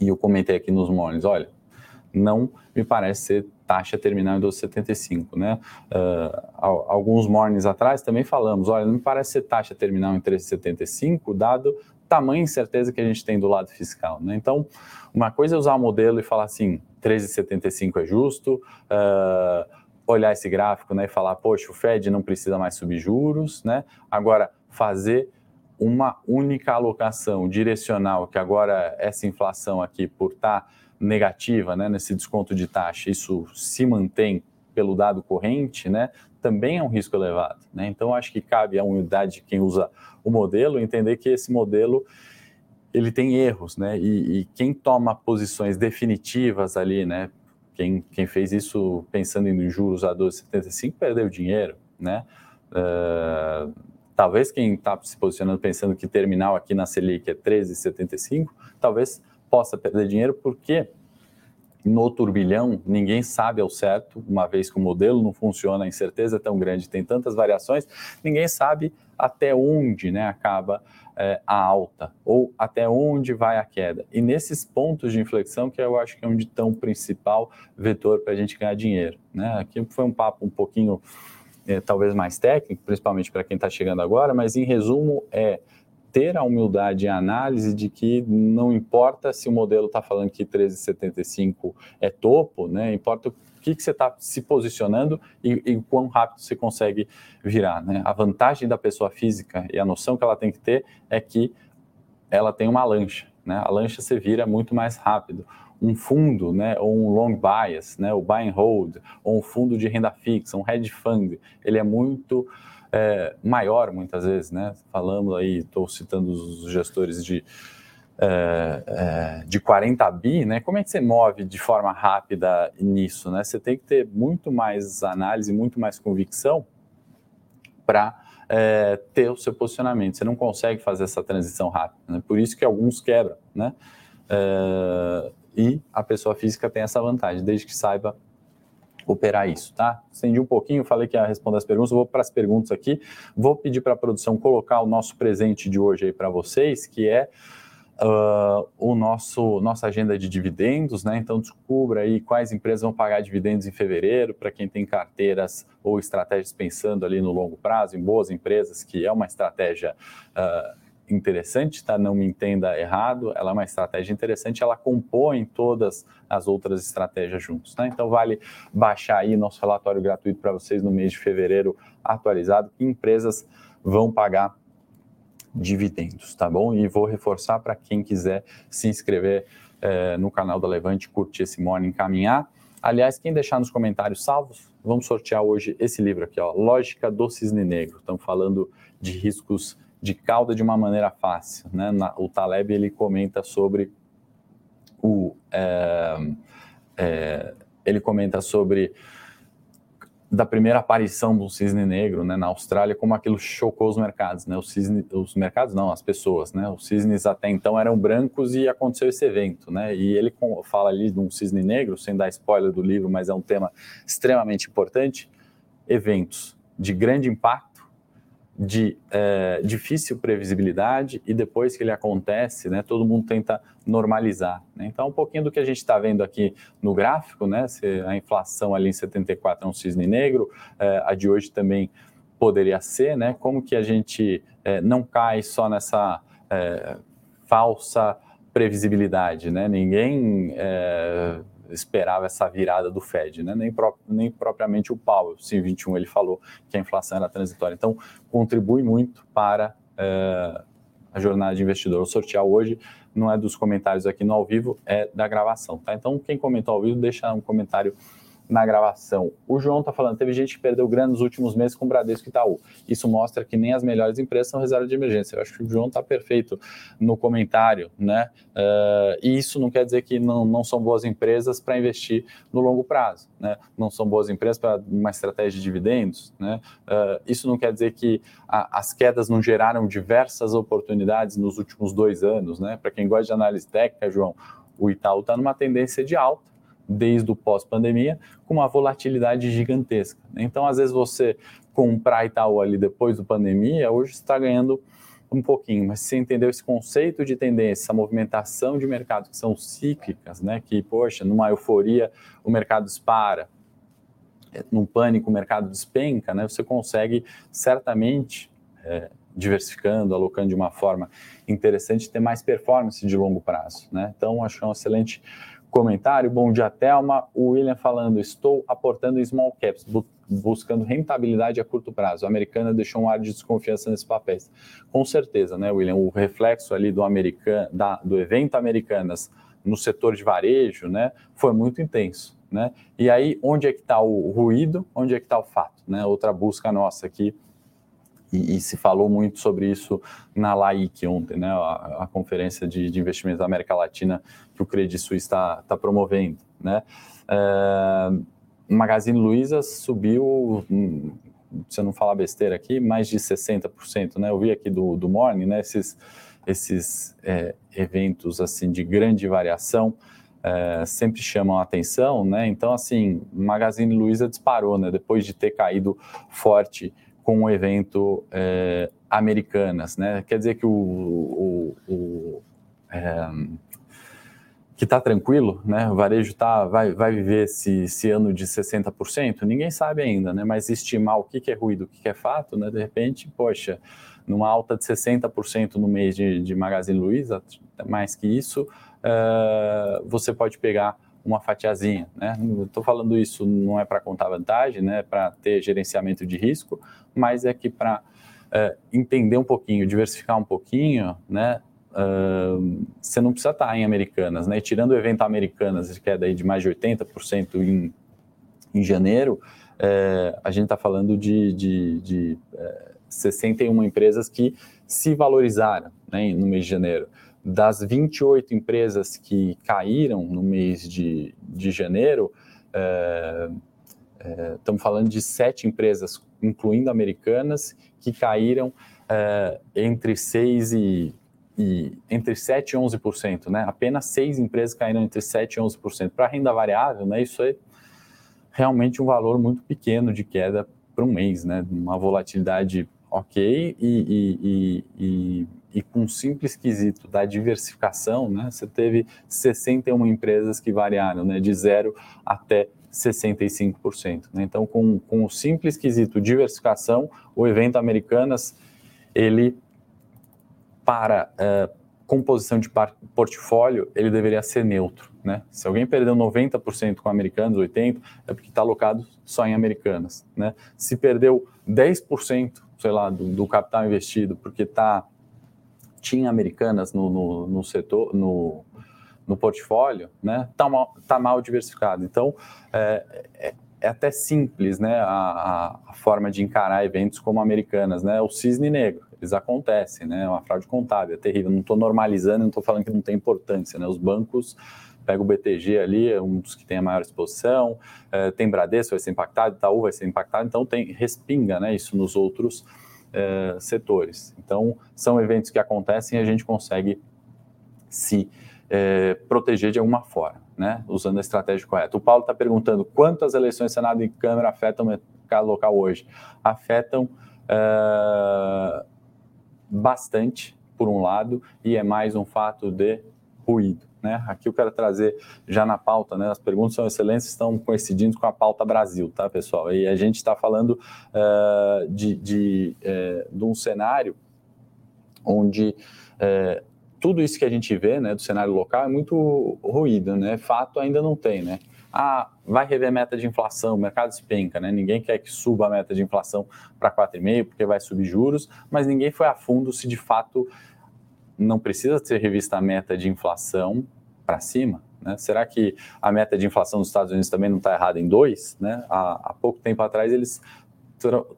E eu comentei aqui nos mornings, olha, não me parece ser taxa terminal em 12,75, né? Uh, alguns mornings atrás também falamos, olha, não me parece ser taxa terminal em 13,75, dado tamanho incerteza que a gente tem do lado fiscal, né? Então, uma coisa é usar o modelo e falar assim, 13,75 é justo, uh, olhar esse gráfico né, e falar, poxa, o Fed não precisa mais subir juros, né? Agora, fazer uma única alocação direcional, que agora essa inflação aqui, por estar tá negativa, né, nesse desconto de taxa, isso se mantém pelo dado corrente, né, também é um risco elevado. Né? Então, acho que cabe à humildade de quem usa o modelo entender que esse modelo ele tem erros, né? E, e quem toma posições definitivas ali, né, quem, quem fez isso pensando em juros a 12,75 perdeu dinheiro, né? Uh, talvez quem está se posicionando pensando que terminal aqui na Selic é 13,75, talvez possa perder dinheiro porque no turbilhão ninguém sabe ao certo, uma vez que o modelo não funciona, a incerteza é tão grande, tem tantas variações, ninguém sabe até onde né, acaba é, a alta ou até onde vai a queda. E nesses pontos de inflexão que eu acho que é onde está o principal vetor para a gente ganhar dinheiro. Né? Aqui foi um papo um pouquinho é, talvez mais técnico, principalmente para quem está chegando agora, mas em resumo é ter a humildade e a análise de que não importa se o modelo está falando que 13,75 é topo, né? importa o que, que você está se posicionando e, e quão rápido você consegue virar. Né? A vantagem da pessoa física e a noção que ela tem que ter é que ela tem uma lancha, né? A lancha você vira muito mais rápido. Um fundo, né, ou um long bias, né, o buy and hold, ou um fundo de renda fixa, um hedge fund, ele é muito é, maior muitas vezes, né? Falando aí, estou citando os gestores de é, é, de 40 bi, né? Como é que você move de forma rápida nisso, né? Você tem que ter muito mais análise, muito mais convicção para é, ter o seu posicionamento. Você não consegue fazer essa transição rápida. Né? Por isso que alguns quebram, né? É, e a pessoa física tem essa vantagem, desde que saiba operar isso, tá? Estendi um pouquinho, falei que ia responder as perguntas, vou para as perguntas aqui. Vou pedir para a produção colocar o nosso presente de hoje aí para vocês, que é uh, o nosso nossa agenda de dividendos, né? Então descubra aí quais empresas vão pagar dividendos em fevereiro, para quem tem carteiras ou estratégias pensando ali no longo prazo, em boas empresas, que é uma estratégia uh, interessante, tá? Não me entenda errado, ela é uma estratégia interessante, ela compõe todas as outras estratégias juntos, tá? Então vale baixar aí nosso relatório gratuito para vocês no mês de fevereiro atualizado, que empresas vão pagar dividendos, tá bom? E vou reforçar para quem quiser se inscrever é, no canal da Levante, curtir esse morning, caminhar. Aliás, quem deixar nos comentários salvos, vamos sortear hoje esse livro aqui, ó, Lógica do Cisne Negro. Estamos falando de riscos de cauda de uma maneira fácil, né? Na, o Taleb ele comenta sobre o é, é, ele comenta sobre da primeira aparição do cisne negro né, na Austrália, como aquilo chocou os mercados, né? Os, cisne, os mercados não, as pessoas, né? Os cisnes até então eram brancos e aconteceu esse evento, né? E ele fala ali de um cisne negro, sem dar spoiler do livro, mas é um tema extremamente importante. Eventos de grande impacto de é, difícil previsibilidade e depois que ele acontece, né, todo mundo tenta normalizar. Né? Então, um pouquinho do que a gente está vendo aqui no gráfico, né, se a inflação ali em 74 é um cisne negro, é, a de hoje também poderia ser, né, como que a gente é, não cai só nessa é, falsa previsibilidade, né? Ninguém é, esperava essa virada do Fed, né? nem, pró nem propriamente o Powell. Sim, 21 ele falou que a inflação era transitória. Então, contribui muito para é, a jornada de investidor. O sortear hoje não é dos comentários aqui no ao vivo, é da gravação. Tá? Então, quem comentou ao vivo, deixa um comentário na gravação. O João está falando, teve gente que perdeu grana nos últimos meses com Bradesco e Itaú. Isso mostra que nem as melhores empresas são reserva de emergência. Eu acho que o João está perfeito no comentário, né? Uh, e isso não quer dizer que não, não são boas empresas para investir no longo prazo, né? Não são boas empresas para uma estratégia de dividendos, né? Uh, isso não quer dizer que a, as quedas não geraram diversas oportunidades nos últimos dois anos, né? Para quem gosta de análise técnica, João, o Itaú está numa tendência de alta desde o pós-pandemia, com uma volatilidade gigantesca. Então, às vezes, você comprar Itaú ali depois do pandemia, hoje está ganhando um pouquinho, mas se entendeu esse conceito de tendência, essa movimentação de mercado que são cíclicas, né, que, poxa, numa euforia o mercado dispara, num pânico o mercado despenca, né, você consegue certamente, é, diversificando, alocando de uma forma interessante, ter mais performance de longo prazo. Né? Então, acho que é um excelente comentário. Bom dia, Thelma. O William falando, estou aportando em small caps, bu buscando rentabilidade a curto prazo. A americana deixou um ar de desconfiança nesses papéis. Com certeza, né, William? O reflexo ali do, americano, da, do evento Americanas no setor de varejo, né, foi muito intenso. Né? E aí, onde é que está o ruído? Onde é que está o fato? Né? Outra busca nossa aqui e, e, se falou muito sobre isso na LAIC ontem, né, a, a conferência de, de, investimentos da América Latina que o Credit Suisse está tá promovendo. Né. É, Magazine Luiza subiu, hum, se eu não falar besteira aqui, mais de 60%. Né, eu vi aqui do, do Morning, né, esses, esses é, eventos assim de grande variação, é, sempre chamam a atenção, né? Então, assim, Magazine Luiza disparou, né? Depois de ter caído forte com o evento é, Americanas, né? Quer dizer que o, o, o é, que está tranquilo, né? O varejo tá, vai, vai viver esse, esse ano de 60%? Ninguém sabe ainda, né? Mas estimar o que, que é ruído, o que, que é fato, né? De repente, poxa, numa alta de 60% no mês de, de Magazine Luiza, mais que isso, uh, você pode pegar uma fatiazinha, né? Estou falando isso não é para contar vantagem, né? Para ter gerenciamento de risco, mas é que para é, entender um pouquinho, diversificar um pouquinho, né? uh, você não precisa estar em Americanas, né? tirando o evento Americanas, que é daí de mais de 80% em, em janeiro, é, a gente está falando de, de, de é, 61 empresas que se valorizaram né, no mês de janeiro. Das 28 empresas que caíram no mês de, de janeiro, é, é, estamos falando de sete empresas, incluindo americanas, que caíram é, entre 6 e, e entre 7 e 11%, né? Apenas seis empresas caíram entre 7 e 11%. Para renda variável, né, isso é realmente um valor muito pequeno de queda para um mês, né? Uma volatilidade ok e, e, e, e, com um simples quesito da diversificação, né? Você teve 61 empresas que variaram, né? De zero até 65%. Né? Então, com, com o simples quesito diversificação, o evento Americanas, ele, para uh, composição de portfólio, ele deveria ser neutro. Né? Se alguém perdeu 90% com americanos, 80%, é porque está alocado só em americanas. Né? Se perdeu 10%, sei lá, do, do capital investido, porque tá, tinha americanas no, no, no setor, no, no portfólio, né, tá mal, tá mal diversificado. Então, é, é, é até simples, né, a, a, forma de encarar eventos como americanas, né, o cisne negro, eles acontecem, né, é uma fraude contábil, é terrível, não estou normalizando, não estou falando que não tem importância, né, os bancos, pega o BTG ali, é um dos que tem a maior exposição, é, tem Bradesco vai ser impactado, Itaú vai ser impactado, então tem, respinga, né, isso nos outros é, setores. Então, são eventos que acontecem e a gente consegue se é, proteger de alguma forma, né? usando a estratégia correta. O Paulo está perguntando quantas eleições Senado e Câmara afetam o mercado local hoje? Afetam é, bastante, por um lado, e é mais um fato de ruído. Né? Aqui eu quero trazer já na pauta, né? As perguntas são excelentes, estão coincidindo com a pauta Brasil, tá, pessoal? E a gente está falando uh, de, de, uh, de, um cenário onde uh, tudo isso que a gente vê né, do cenário local é muito ruído, né? Fato ainda não tem, né? Ah, vai rever meta de inflação, o mercado despenca, né? Ninguém quer que suba a meta de inflação para 4,5 porque vai subir juros, mas ninguém foi a fundo se de fato não precisa ser revista a meta de inflação para cima. Né? Será que a meta de inflação dos Estados Unidos também não está errada em 2? Né? Há, há pouco tempo atrás eles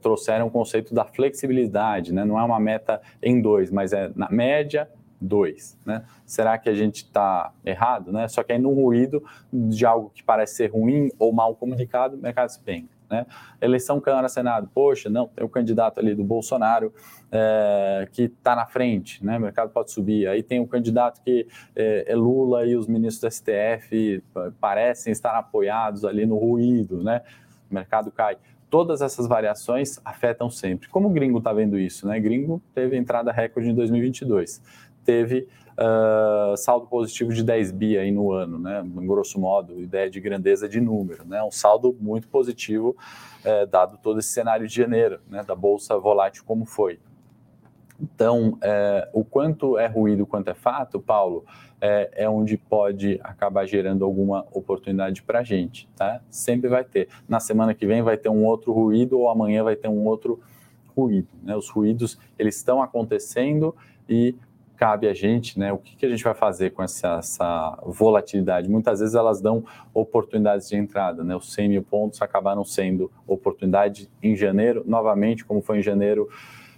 trouxeram o conceito da flexibilidade, né? não é uma meta em 2, mas é na média 2, né? Será que a gente está errado, né? Só que aí no ruído de algo que parece ser ruim ou mal comunicado, o mercado se penca. Né? Eleição Câmara-Senado, poxa, não, tem o candidato ali do Bolsonaro é, que está na frente, né? o mercado pode subir. Aí tem o candidato que é, é, Lula e os ministros do STF parecem estar apoiados ali no ruído, né? o mercado cai. Todas essas variações afetam sempre. Como o gringo está vendo isso? Né? Gringo teve entrada recorde em 2022 teve uh, saldo positivo de 10 bi aí no ano, né? Em grosso modo, ideia de grandeza de número, né? Um saldo muito positivo, eh, dado todo esse cenário de janeiro, né? Da bolsa volátil como foi. Então, é, o quanto é ruído, quanto é fato, Paulo, é, é onde pode acabar gerando alguma oportunidade para a gente, tá? Sempre vai ter. Na semana que vem vai ter um outro ruído ou amanhã vai ter um outro ruído. Né? Os ruídos eles estão acontecendo e cabe a gente, né? O que, que a gente vai fazer com essa, essa, volatilidade? Muitas vezes elas dão oportunidades de entrada, né? Os 100 mil pontos acabaram sendo oportunidade em janeiro, novamente, como foi em janeiro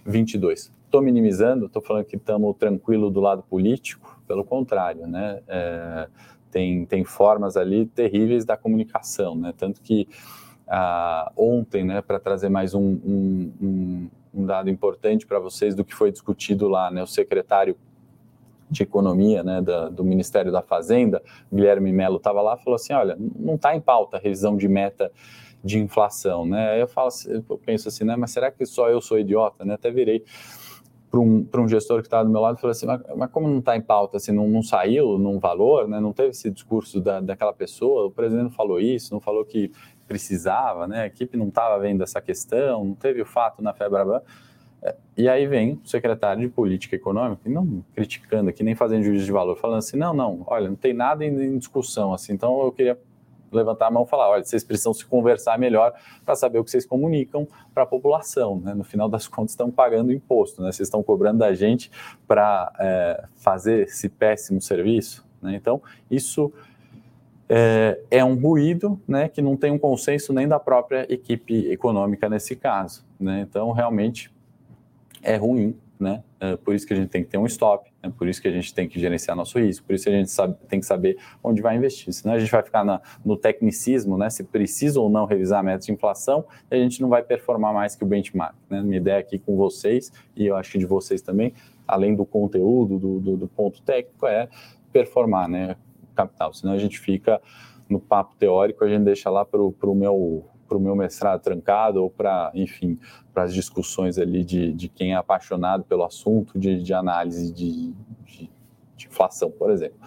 22. Estou minimizando, estou falando que estamos tranquilo do lado político, pelo contrário, né? É, tem, tem formas ali terríveis da comunicação, né? Tanto que ah, ontem, né, para trazer mais um, um, um, um dado importante para vocês do que foi discutido lá, né? O secretário de Economia né, da, do Ministério da Fazenda, Guilherme Melo, estava lá falou assim: olha, não está em pauta a revisão de meta de inflação. Né? Eu, falo, eu penso assim, né, mas será que só eu sou idiota? Né? Até virei para um, um gestor que estava do meu lado e assim: mas, mas como não está em pauta? Assim, não, não saiu num valor, né? não teve esse discurso da, daquela pessoa, o presidente não falou isso, não falou que precisava, né? a equipe não estava vendo essa questão, não teve o fato na Febraban. E aí vem o secretário de Política Econômica, não criticando aqui, nem fazendo juízo de valor, falando assim, não, não, olha, não tem nada em, discussão, assim, então eu queria levantar a mão e falar: olha, vocês precisam se conversar melhor para saber o que vocês comunicam para a população. Né? No final das contas, estão pagando imposto, né? vocês estão cobrando da gente para é, fazer esse péssimo serviço. Né? Então, isso é, é, um ruído né, que não tem um consenso nem da própria equipe econômica nesse caso. Né? Então, realmente é ruim né? É por isso que a gente tem que ter um stop, é por isso que a gente tem que gerenciar nosso risco, por isso que a gente sabe, tem que saber onde vai investir. Senão a gente vai ficar na, no tecnicismo, né? Se precisa ou não revisar a meta de inflação, e a gente não vai performar mais que o benchmark. Né? Minha ideia aqui com vocês, e eu acho que de vocês também, além do conteúdo, do, do, do ponto técnico, é performar, né? Capital. Senão a gente fica no papo teórico, a gente deixa lá para o meu para o meu mestrado trancado ou para, enfim, para as discussões ali de, de quem é apaixonado pelo assunto de, de análise de, de, de inflação, por exemplo.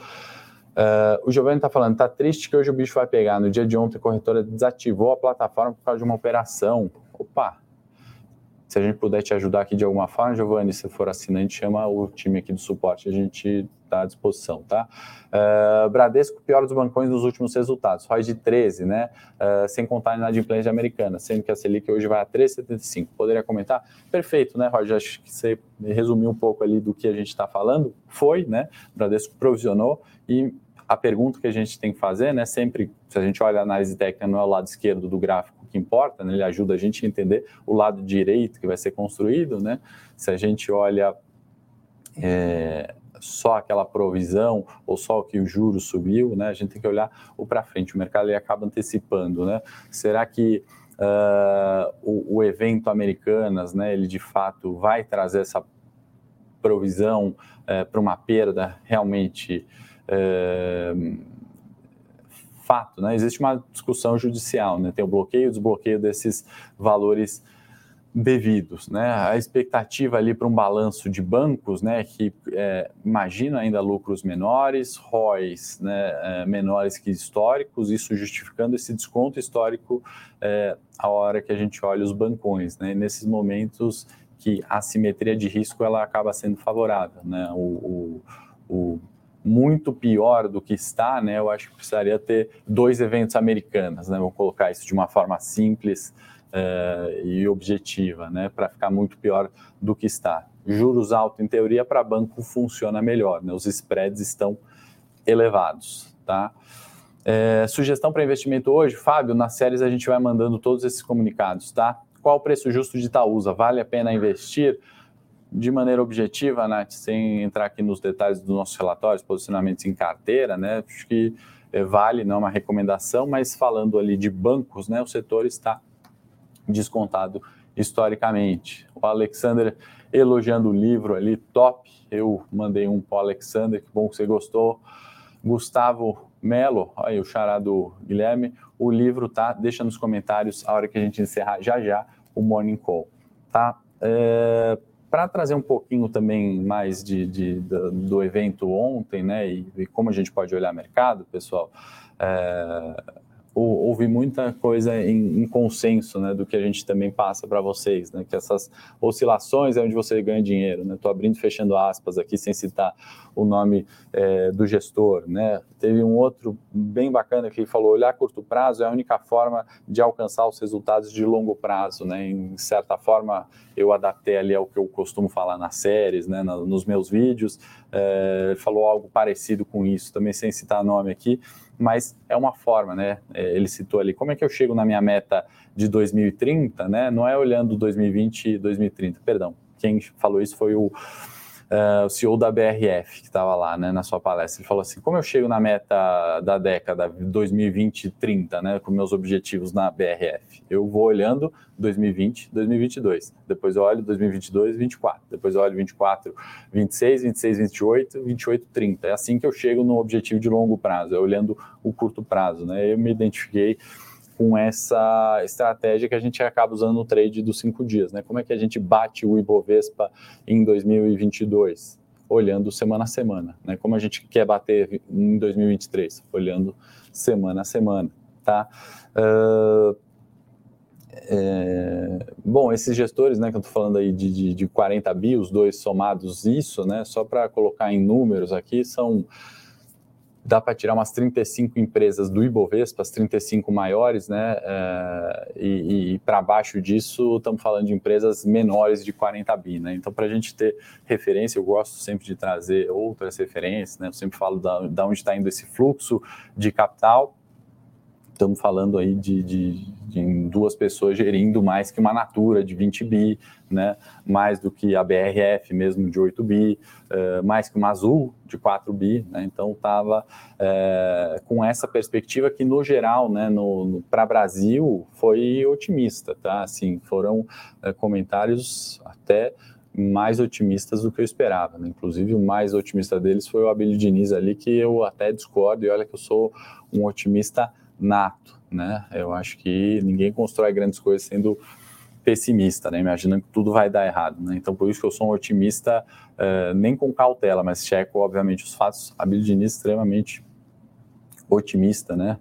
Uh, o Giovanni está falando, está triste que hoje o bicho vai pegar. No dia de ontem, a corretora desativou a plataforma por causa de uma operação. Opa, se a gente puder te ajudar aqui de alguma forma, Giovanni, se for assinante, chama o time aqui do suporte, a gente está à disposição, tá? Uh, Bradesco, pior dos bancões nos últimos resultados, ROI de 13, né? Uh, sem contar a inadimplência americana, sendo que a Selic hoje vai a 3,75. Poderia comentar? Perfeito, né, Roger? Acho que você resumiu um pouco ali do que a gente está falando. Foi, né? Bradesco provisionou e a pergunta que a gente tem que fazer, né? Sempre, se a gente olha a análise técnica, não é o lado esquerdo do gráfico que importa, né? ele ajuda a gente a entender o lado direito que vai ser construído, né? Se a gente olha é, só aquela provisão ou só o que o juro subiu, né? A gente tem que olhar o para frente. O mercado ele acaba antecipando, né? Será que uh, o, o, evento Americanas, né? Ele de fato vai trazer essa provisão uh, para uma perda realmente uh, fato, né? Existe uma discussão judicial, né? Tem o bloqueio e desbloqueio desses valores devidos, né? A expectativa ali para um balanço de bancos, né? Que é, imagina ainda lucros menores, ROIs né, é, menores que históricos, isso justificando esse desconto histórico é, a hora que a gente olha os bancões, né? E nesses momentos que a simetria de risco ela acaba sendo favorável, né? o, o, o muito pior do que está, né, eu acho que precisaria ter dois eventos americanos, né, vou colocar isso de uma forma simples uh, e objetiva, né, para ficar muito pior do que está. Juros altos, em teoria, para banco funciona melhor, né, os spreads estão elevados, tá? É, sugestão para investimento hoje, Fábio, nas séries a gente vai mandando todos esses comunicados, tá? Qual o preço justo de Itaúsa? Vale a pena investir? de maneira objetiva, Nath, sem entrar aqui nos detalhes dos nossos relatórios, posicionamentos em carteira, né? Acho que é, vale, não é uma recomendação, mas falando ali de bancos, né? O setor está descontado historicamente. O Alexander elogiando o livro ali, top. Eu mandei um para o Alexander, que bom que você gostou. Gustavo Melo, aí o chará do Guilherme, o livro tá, deixa nos comentários a hora que a gente encerrar já já o Morning Call, tá? É, para trazer um pouquinho também mais de, de, de, do evento ontem, né, e, e, como a gente pode olhar mercado, pessoal, é, houve muita coisa em, em, consenso, né, do que a gente também passa para vocês, né, que essas oscilações é onde você ganha dinheiro, né, estou abrindo e fechando aspas aqui sem citar o nome é, do gestor, né, teve um outro bem bacana que falou, olhar curto prazo é a única forma de alcançar os resultados de longo prazo, né, em certa forma eu adaptei ali ao que eu costumo falar nas séries, né, nos meus vídeos, é, falou algo parecido com isso, também sem citar nome aqui, mas é uma forma, né? É, ele citou ali, como é que eu chego na minha meta de 2030, né? Não é olhando 2020 e 2030, perdão. Quem falou isso foi o uh, o CEO da BRF, que estava lá né, na sua palestra. Ele falou assim: como eu chego na meta da década 2020 e 30, né, com meus objetivos na BRF? Eu vou olhando 2020, 2022, depois eu olho 2022, 24, depois eu olho 24, 26, 26, 28, 28, 30. É assim que eu chego no objetivo de longo prazo, é olhando o curto prazo. Né? Eu me identifiquei com essa estratégia que a gente acaba usando no trade dos cinco dias. Né? Como é que a gente bate o Ibovespa em 2022? Olhando semana a semana. Né? Como a gente quer bater em 2023? Olhando semana a semana. Tá? Uh, é, bom, esses gestores, né, que eu estou falando aí de, de, de 40 bi, os dois somados isso, né, só para colocar em números aqui, são dá para tirar umas 35 empresas do Ibovespa, as 35 maiores, né? É, e, e para baixo disso, estamos falando de empresas menores de 40 bi, né? Então, para a gente ter referência, eu gosto sempre de trazer outras referências, né? Eu sempre falo da, da onde está indo esse fluxo de capital estamos falando aí de, de, de, duas pessoas gerindo mais que uma Natura de 20 bi, né? mais do que a BRF mesmo de 8 bi, uh, mais que uma Azul de 4 bi. Né? Então estava eh, com essa perspectiva que, no geral, né, no, no para Brasil, foi otimista. Tá? Assim, foram uh, comentários até mais otimistas do que eu esperava. Né? Inclusive, o mais otimista deles foi o Abílio Diniz ali, que eu até discordo, e olha que eu sou um otimista nato, né? Eu acho que ninguém constrói grandes coisas sendo pessimista, né? Imaginando que tudo vai dar errado, né? Então, por isso que eu sou um otimista, uh, nem com cautela, mas checo, obviamente, os fatos. A Billy Diniz extremamente otimista, né?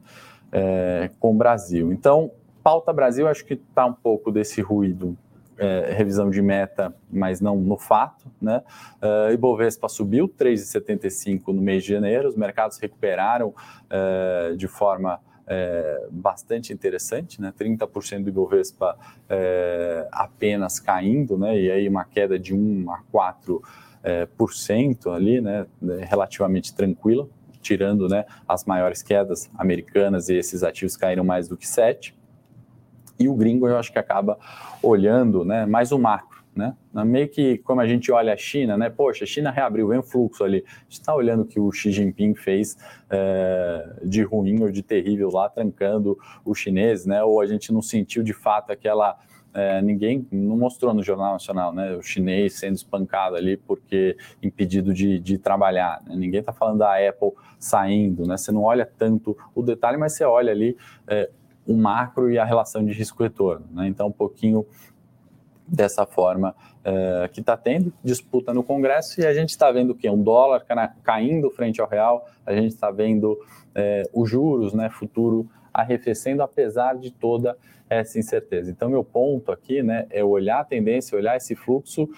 É, com o Brasil. Então, pauta Brasil, acho que está um pouco desse ruído é, revisão de meta, mas não no fato. Né? Uh, Ibovespa subiu 3,75 no mês de janeiro, os mercados recuperaram uh, de forma é, bastante interessante, né? 30% do Ibovespa é, apenas caindo, né? E aí uma queda de 1 a 4% é, por cento ali, né? Relativamente tranquila, tirando né, as maiores quedas americanas e esses ativos caíram mais do que 7%. E o gringo eu acho que acaba olhando né, mais o macro né? Meio que como a gente olha a China, né? Poxa, a China reabriu, vem um fluxo ali. A gente está olhando o que o Xi Jinping fez é, de ruim ou de terrível lá, trancando o chinês, né? Ou a gente não sentiu de fato aquela. É, ninguém não mostrou no Jornal Nacional, né? O chinês sendo espancado ali porque impedido de, de trabalhar. Né? Ninguém está falando da Apple saindo, né? Você não olha tanto o detalhe, mas você olha ali é, o macro e a relação de risco-retorno, né? Então, um pouquinho dessa forma uh, que está tendo disputa no Congresso e a gente está vendo que um dólar caindo frente ao real, a gente está vendo uh, os juros, né, futuro arrefecendo apesar de toda essa incerteza. Então meu ponto aqui, né, é olhar a tendência, olhar esse fluxo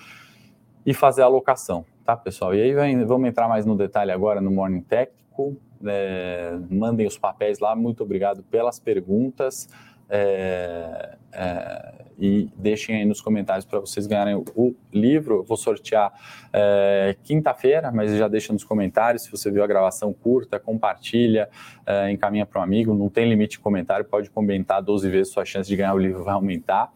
e fazer a alocação, tá, pessoal? E aí vem, vamos entrar mais no detalhe agora no Morning Técnico. É, mandem os papéis lá. Muito obrigado pelas perguntas. É, é, e deixem aí nos comentários para vocês ganharem o livro. Vou sortear é, quinta-feira, mas já deixa nos comentários. Se você viu a gravação curta, compartilha, é, encaminha para um amigo. Não tem limite de comentário, pode comentar 12 vezes, sua chance de ganhar o livro vai aumentar.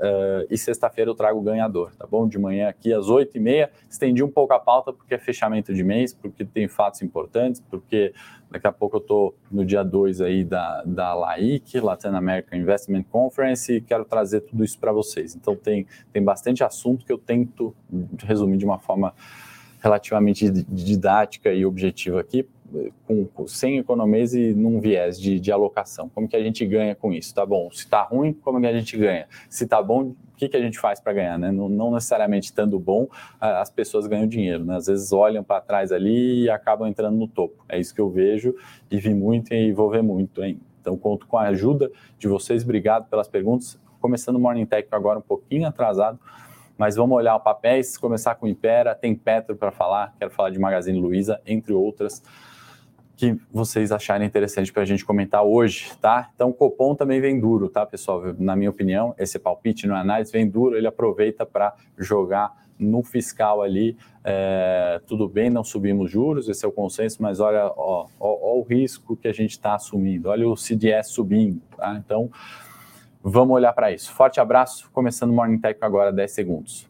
Uh, e sexta-feira eu trago o ganhador, tá bom? De manhã aqui às 8h30. Estendi um pouco a pauta porque é fechamento de mês, porque tem fatos importantes, porque daqui a pouco eu estou no dia 2 aí da, da LAIC, Latin American Investment Conference, e quero trazer tudo isso para vocês. Então tem, tem bastante assunto que eu tento resumir de uma forma relativamente didática e objetiva aqui, com, sem economias e num viés de, de, alocação. Como que a gente ganha com isso? Tá bom, se tá ruim, como que a gente ganha? Se tá bom, o que, que a gente faz para ganhar? Né? Não, não, necessariamente estando bom, as pessoas ganham dinheiro. Né? Às vezes olham para trás ali e acabam entrando no topo. É isso que eu vejo e vi muito e vou ver muito hein? Então, conto com a ajuda de vocês. Obrigado pelas perguntas. Começando o Morning Tech agora um pouquinho atrasado, mas vamos olhar o papéis, começar com Impera, tem Petro para falar, quero falar de Magazine Luiza, entre outras que vocês acharem interessante para a gente comentar hoje, tá? Então, Copom também vem duro, tá, pessoal? Na minha opinião, esse palpite no análise vem duro, ele aproveita para jogar no fiscal ali, é, tudo bem, não subimos juros, esse é o consenso, mas olha ó, ó, ó o risco que a gente está assumindo, olha o CDS subindo, tá? Então, Vamos olhar para isso. Forte abraço. Começando o Morning Tech agora, 10 segundos.